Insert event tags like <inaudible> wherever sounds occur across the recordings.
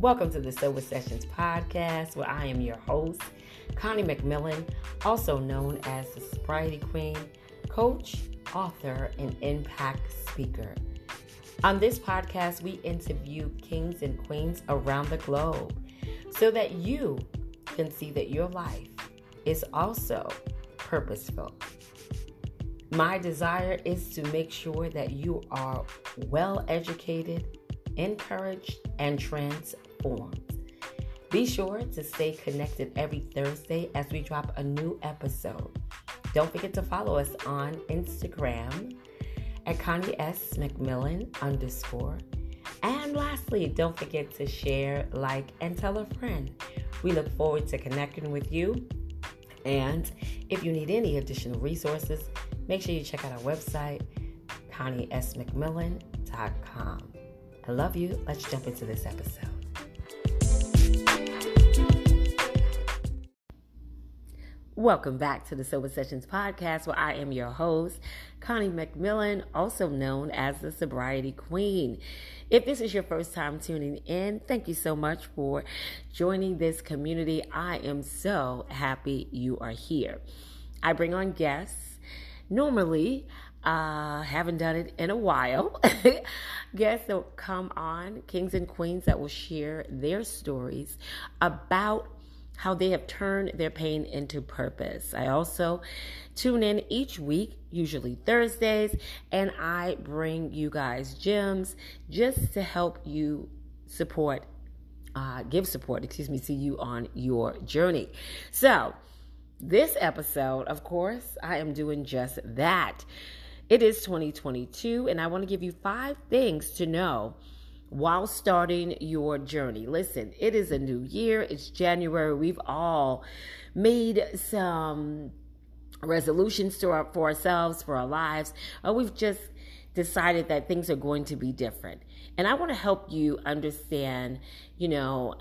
Welcome to the Sober Sessions podcast, where I am your host, Connie McMillan, also known as the Sobriety Queen, coach, author, and impact speaker. On this podcast, we interview kings and queens around the globe so that you can see that your life is also purposeful. My desire is to make sure that you are well educated, encouraged, and transformed. Be sure to stay connected every Thursday as we drop a new episode. Don't forget to follow us on Instagram at Connie S. McMillan underscore. And lastly, don't forget to share, like, and tell a friend. We look forward to connecting with you. And if you need any additional resources, make sure you check out our website, ConnieSMcMillan.com. I love you. Let's jump into this episode. Welcome back to the Sober Sessions podcast, where I am your host, Connie McMillan, also known as the Sobriety Queen. If this is your first time tuning in, thank you so much for joining this community. I am so happy you are here. I bring on guests. Normally, uh, haven't done it in a while. <laughs> guests that will come on, kings and queens that will share their stories about how they have turned their pain into purpose. I also tune in each week, usually Thursdays, and I bring you guys gems just to help you support, uh, give support, excuse me, to you on your journey. So, this episode, of course, I am doing just that. It is 2022, and I want to give you five things to know while starting your journey. Listen, it is a new year, it's January. We've all made some resolutions to our, for ourselves, for our lives, or we've just decided that things are going to be different. And I want to help you understand, you know,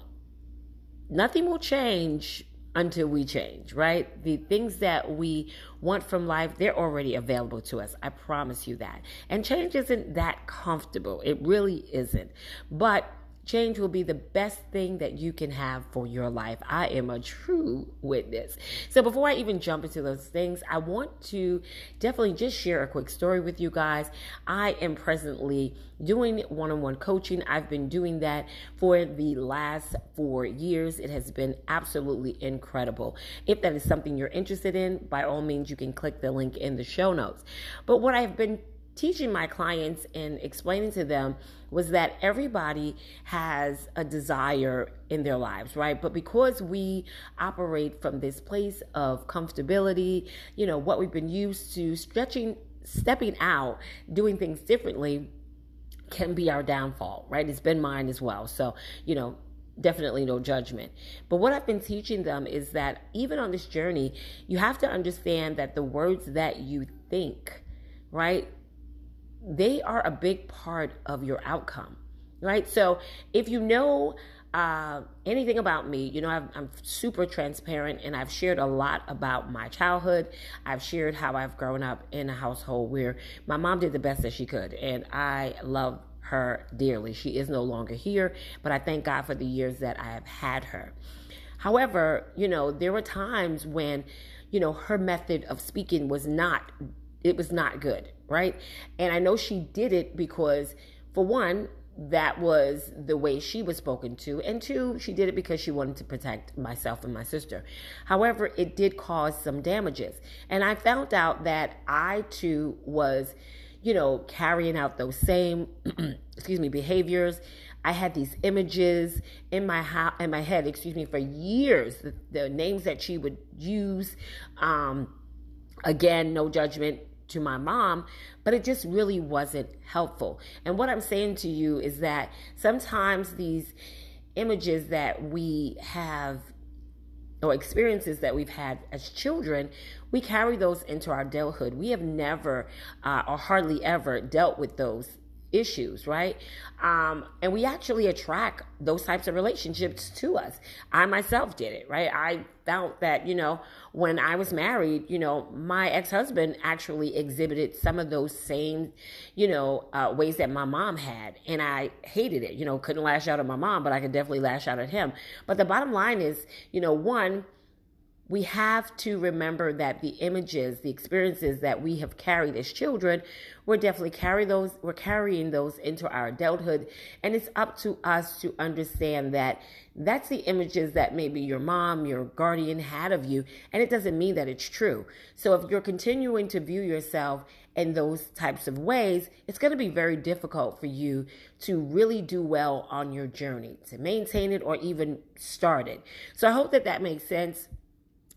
nothing will change until we change, right? The things that we want from life, they're already available to us. I promise you that. And change isn't that comfortable. It really isn't. But Change will be the best thing that you can have for your life. I am a true witness. So, before I even jump into those things, I want to definitely just share a quick story with you guys. I am presently doing one on one coaching. I've been doing that for the last four years. It has been absolutely incredible. If that is something you're interested in, by all means, you can click the link in the show notes. But what I've been teaching my clients and explaining to them was that everybody has a desire in their lives, right? But because we operate from this place of comfortability, you know, what we've been used to, stretching, stepping out, doing things differently can be our downfall, right? It's been mine as well. So, you know, definitely no judgment. But what I've been teaching them is that even on this journey, you have to understand that the words that you think, right? They are a big part of your outcome, right? So if you know uh, anything about me, you know, i am super transparent and I've shared a lot about my childhood. I've shared how I've grown up in a household where my mom did the best that she could, and I love her dearly. She is no longer here, but I thank God for the years that I have had her. However, you know, there were times when, you know, her method of speaking was not it was not good, right? And I know she did it because, for one, that was the way she was spoken to. And two, she did it because she wanted to protect myself and my sister. However, it did cause some damages. And I found out that I too was, you know, carrying out those same, <clears throat> excuse me, behaviors. I had these images in my ho- in my head, excuse me, for years. The, the names that she would use, um, again, no judgment to my mom, but it just really wasn't helpful. And what I'm saying to you is that sometimes these images that we have or experiences that we've had as children, we carry those into our adulthood. We have never uh, or hardly ever dealt with those issues, right? Um, and we actually attract those types of relationships to us. I myself did it, right? I felt that, you know, when I was married, you know, my ex husband actually exhibited some of those same, you know, uh, ways that my mom had. And I hated it, you know, couldn't lash out at my mom, but I could definitely lash out at him. But the bottom line is, you know, one, we have to remember that the images, the experiences that we have carried as children, we're definitely carry those, we're carrying those into our adulthood. And it's up to us to understand that that's the images that maybe your mom, your guardian had of you. And it doesn't mean that it's true. So if you're continuing to view yourself in those types of ways, it's going to be very difficult for you to really do well on your journey, to maintain it or even start it. So I hope that that makes sense.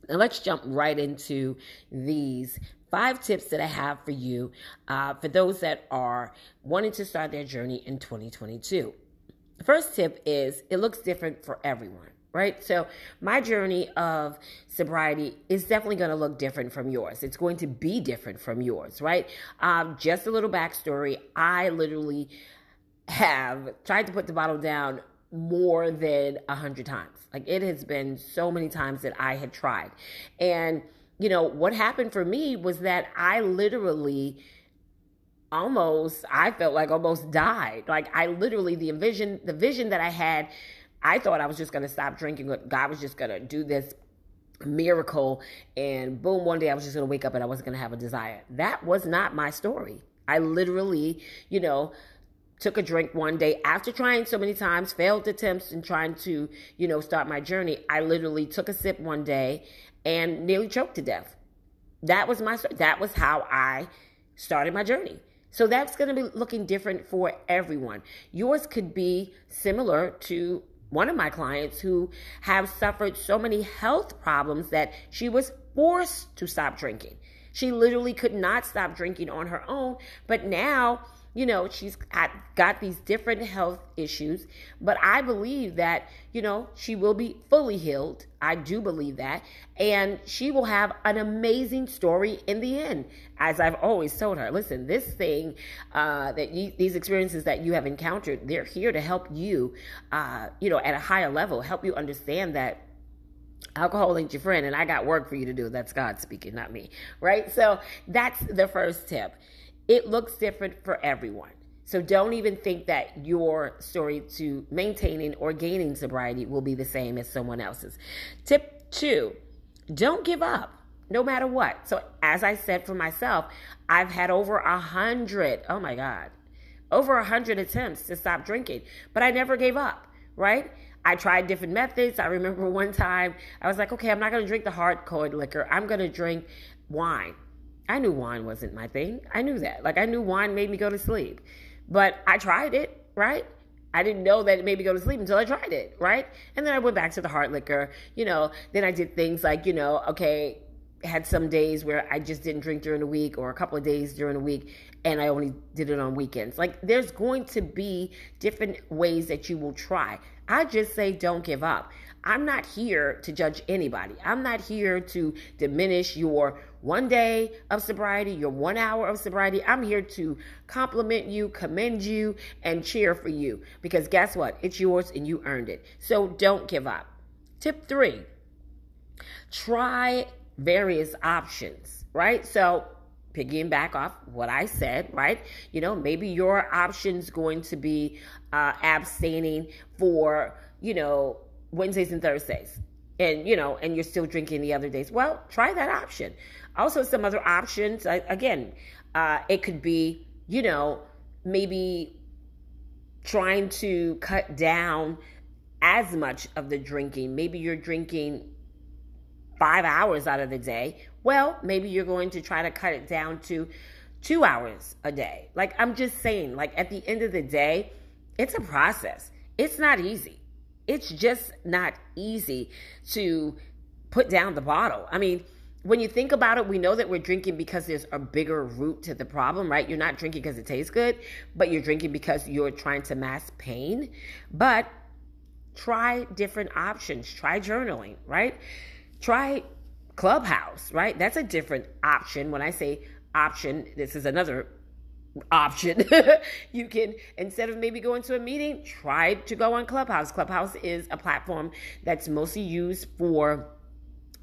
And let's jump right into these five tips that I have for you uh, for those that are wanting to start their journey in 2022. The first tip is it looks different for everyone, right? So, my journey of sobriety is definitely going to look different from yours. It's going to be different from yours, right? Um, just a little backstory I literally have tried to put the bottle down more than a hundred times. Like it has been so many times that I had tried. And, you know, what happened for me was that I literally almost, I felt like almost died. Like I literally, the vision, the vision that I had, I thought I was just going to stop drinking. God was just going to do this miracle and boom one day i was just going to wake up and i wasn't going to have a desire that was not my story i literally you know took a drink one day after trying so many times, failed attempts and trying to, you know, start my journey. I literally took a sip one day and nearly choked to death. That was my that was how I started my journey. So that's going to be looking different for everyone. Yours could be similar to one of my clients who have suffered so many health problems that she was forced to stop drinking. She literally could not stop drinking on her own, but now you know, she's got these different health issues, but I believe that, you know, she will be fully healed. I do believe that. And she will have an amazing story in the end. As I've always told her, listen, this thing, uh, that you, these experiences that you have encountered, they're here to help you, uh, you know, at a higher level, help you understand that alcohol ain't your friend and I got work for you to do. That's God speaking, not me. Right? So that's the first tip it looks different for everyone. So don't even think that your story to maintaining or gaining sobriety will be the same as someone else's. Tip two, don't give up no matter what. So as I said for myself, I've had over a hundred, oh my God, over a hundred attempts to stop drinking, but I never gave up, right? I tried different methods. I remember <laughs> one time I was like, okay, I'm not going to drink the hard hardcore liquor. I'm going to drink wine. I knew wine wasn't my thing. I knew that. Like I knew wine made me go to sleep. But I tried it, right? I didn't know that it made me go to sleep until I tried it, right? And then I went back to the hard liquor. You know, then I did things like, you know, okay, had some days where I just didn't drink during the week or a couple of days during the week and I only did it on weekends. Like there's going to be different ways that you will try. I just say don't give up. I'm not here to judge anybody. I'm not here to diminish your one day of sobriety, your one hour of sobriety. I'm here to compliment you, commend you, and cheer for you because guess what? It's yours and you earned it. So don't give up. Tip three try various options, right? So piggying back off what I said, right? You know, maybe your option's going to be uh, abstaining for, you know, Wednesdays and Thursdays. And, you know, and you're still drinking the other days. Well, try that option. Also, some other options, again, uh, it could be, you know, maybe trying to cut down as much of the drinking. Maybe you're drinking five hours out of the day. Well, maybe you're going to try to cut it down to two hours a day. Like, I'm just saying, like, at the end of the day, it's a process. It's not easy. It's just not easy to put down the bottle. I mean, when you think about it, we know that we're drinking because there's a bigger root to the problem, right? You're not drinking because it tastes good, but you're drinking because you're trying to mask pain. But try different options. Try journaling, right? Try Clubhouse, right? That's a different option. When I say option, this is another option. <laughs> you can, instead of maybe going to a meeting, try to go on Clubhouse. Clubhouse is a platform that's mostly used for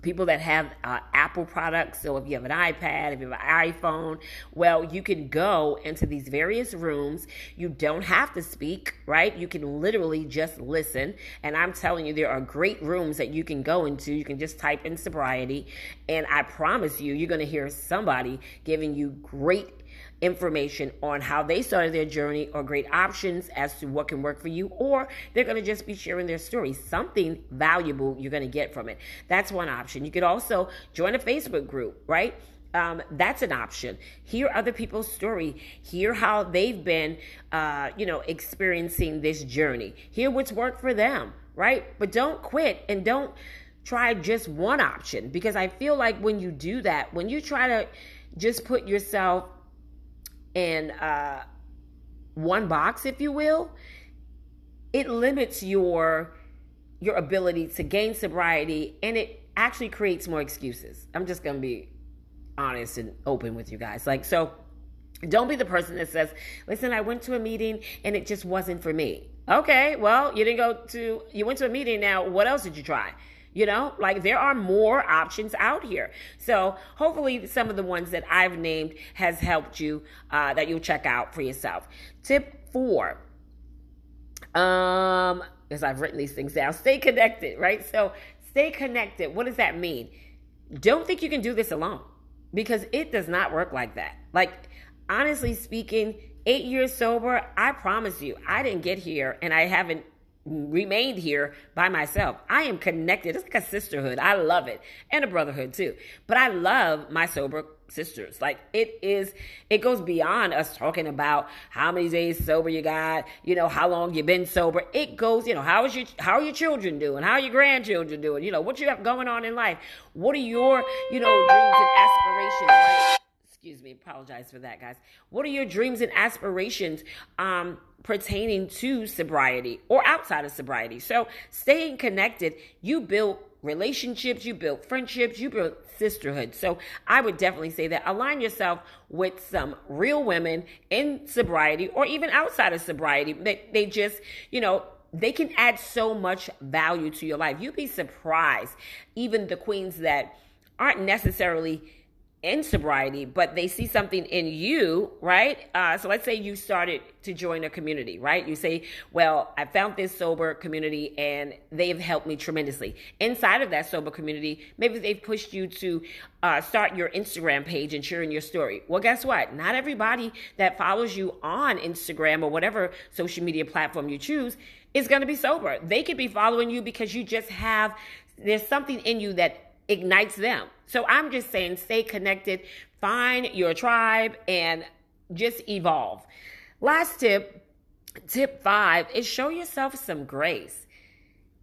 people that have uh, Apple products. So if you have an iPad, if you have an iPhone, well, you can go into these various rooms. You don't have to speak, right? You can literally just listen. And I'm telling you, there are great rooms that you can go into. You can just type in sobriety. And I promise you, you're going to hear somebody giving you great information on how they started their journey or great options as to what can work for you, or they're going to just be sharing their story. Something valuable you're going to get from it. That's one option. You could also join a Facebook group, right? Um, that's an option. Hear other people's story. Hear how they've been, uh, you know, experiencing this journey. Hear what's worked for them, right? But don't quit and don't try just one option because I feel like when you do that, when you try to just put yourself in uh, one box, if you will, it limits your your ability to gain sobriety and it actually creates more excuses. I'm just gonna be honest and open with you guys. Like so don't be the person that says, listen, I went to a meeting and it just wasn't for me. Okay, well, you didn't go to, you went to a meeting. Now, what else did you try? You know, like there are more options out here. So hopefully, some of the ones that I've named has helped you uh, that you'll check out for yourself. Tip four. Um, because I've written these things down. Stay connected, right? So stay connected. What does that mean? Don't think you can do this alone because it does not work like that. Like honestly speaking, eight years sober, I promise you, I didn't get here and I haven't remained here by myself. I am connected. It's like a sisterhood. I love it. And a brotherhood too. But I love my sober sisters. Like it is, it goes beyond us talking about how many days sober you got, you know, how long you been sober. It goes, you know, how is your, how are your children doing? How are your grandchildren doing? You know, what you have going on in life? What are your, you know, dreams and aspirations? Excuse me apologize for that guys what are your dreams and aspirations um pertaining to sobriety or outside of sobriety. So staying connected you build relationships you build friendships you build sisterhood. So i would definitely say that. Align yourself with some real women in sobriety or even outside of sobriety. They, they just you know they can add so much value to your life. You'd be surprised even the queens that aren't necessarily in sobriety, but they see something in you, right? Uh, so let's say you started to join a community, right? You say, well, I found this sober community and they've helped me tremendously. Inside of that sober community, maybe they've pushed you to uh, start your Instagram page and sharing your story. Well, guess what? Not everybody that follows you on Instagram or whatever social media platform you choose is going to be sober. They could be following you because you just have, there's something in you that ignites them. So I'm just saying, stay connected, find your tribe, and just evolve. Last tip, tip five, is show yourself some grace.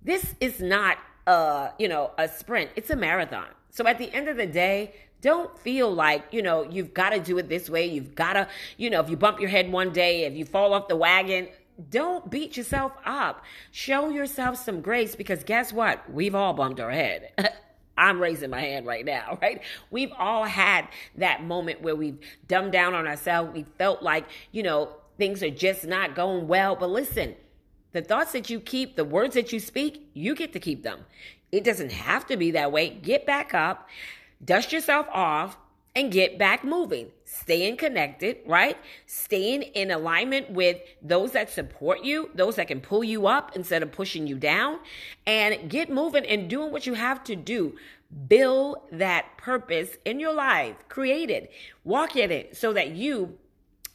This is not a, you know, a sprint, it's a marathon. So at the end of the day, don't feel like, you know, you've got to do it this way. You've got to, you know, if you bump your head one day, if you fall off the wagon, don't beat yourself up. Show yourself some grace because guess what? We've all bumped our head. <laughs> I'm raising my hand right now, <laughs> right? We've all had that moment where we've dumbed down on ourselves. We felt like, you know, things are just not going well. But listen, the thoughts that you keep, the words that you speak, you get to keep them. It doesn't have to be that way. Get back up, dust yourself off, and get back moving. Staying connected, right? Staying in alignment with those that support you, those that can pull you up instead of pushing you down, and get moving and doing what you have to do. Build that purpose in your life, create it, walk in it so that you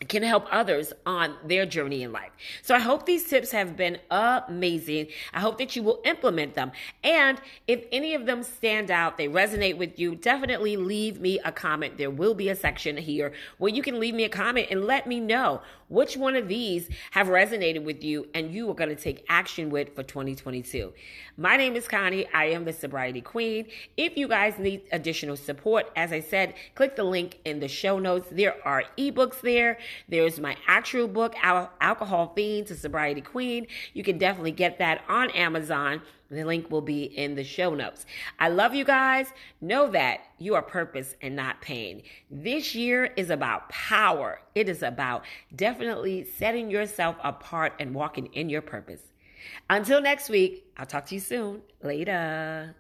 can help others on their journey in life. So I hope these tips have been amazing. I hope that you will implement them. And if any of them stand out, they resonate with you, definitely leave me a comment. There will be a section here where you can leave me a comment and let me know which one of these have resonated with you and you are going to take action with for 2022. My name is Connie. I am the sobriety queen. If you guys need additional support, as I said, click the link in the show notes. There are ebooks there. There's my actual book, Al- Alcohol Fiend to Sobriety Queen. You can definitely get that on Amazon The link will be in the show notes. I love you guys. Know that you are purpose and not pain. This year is about power. It is about definitely setting yourself apart and walking in your purpose. Until next week, I'll talk to you soon. Later.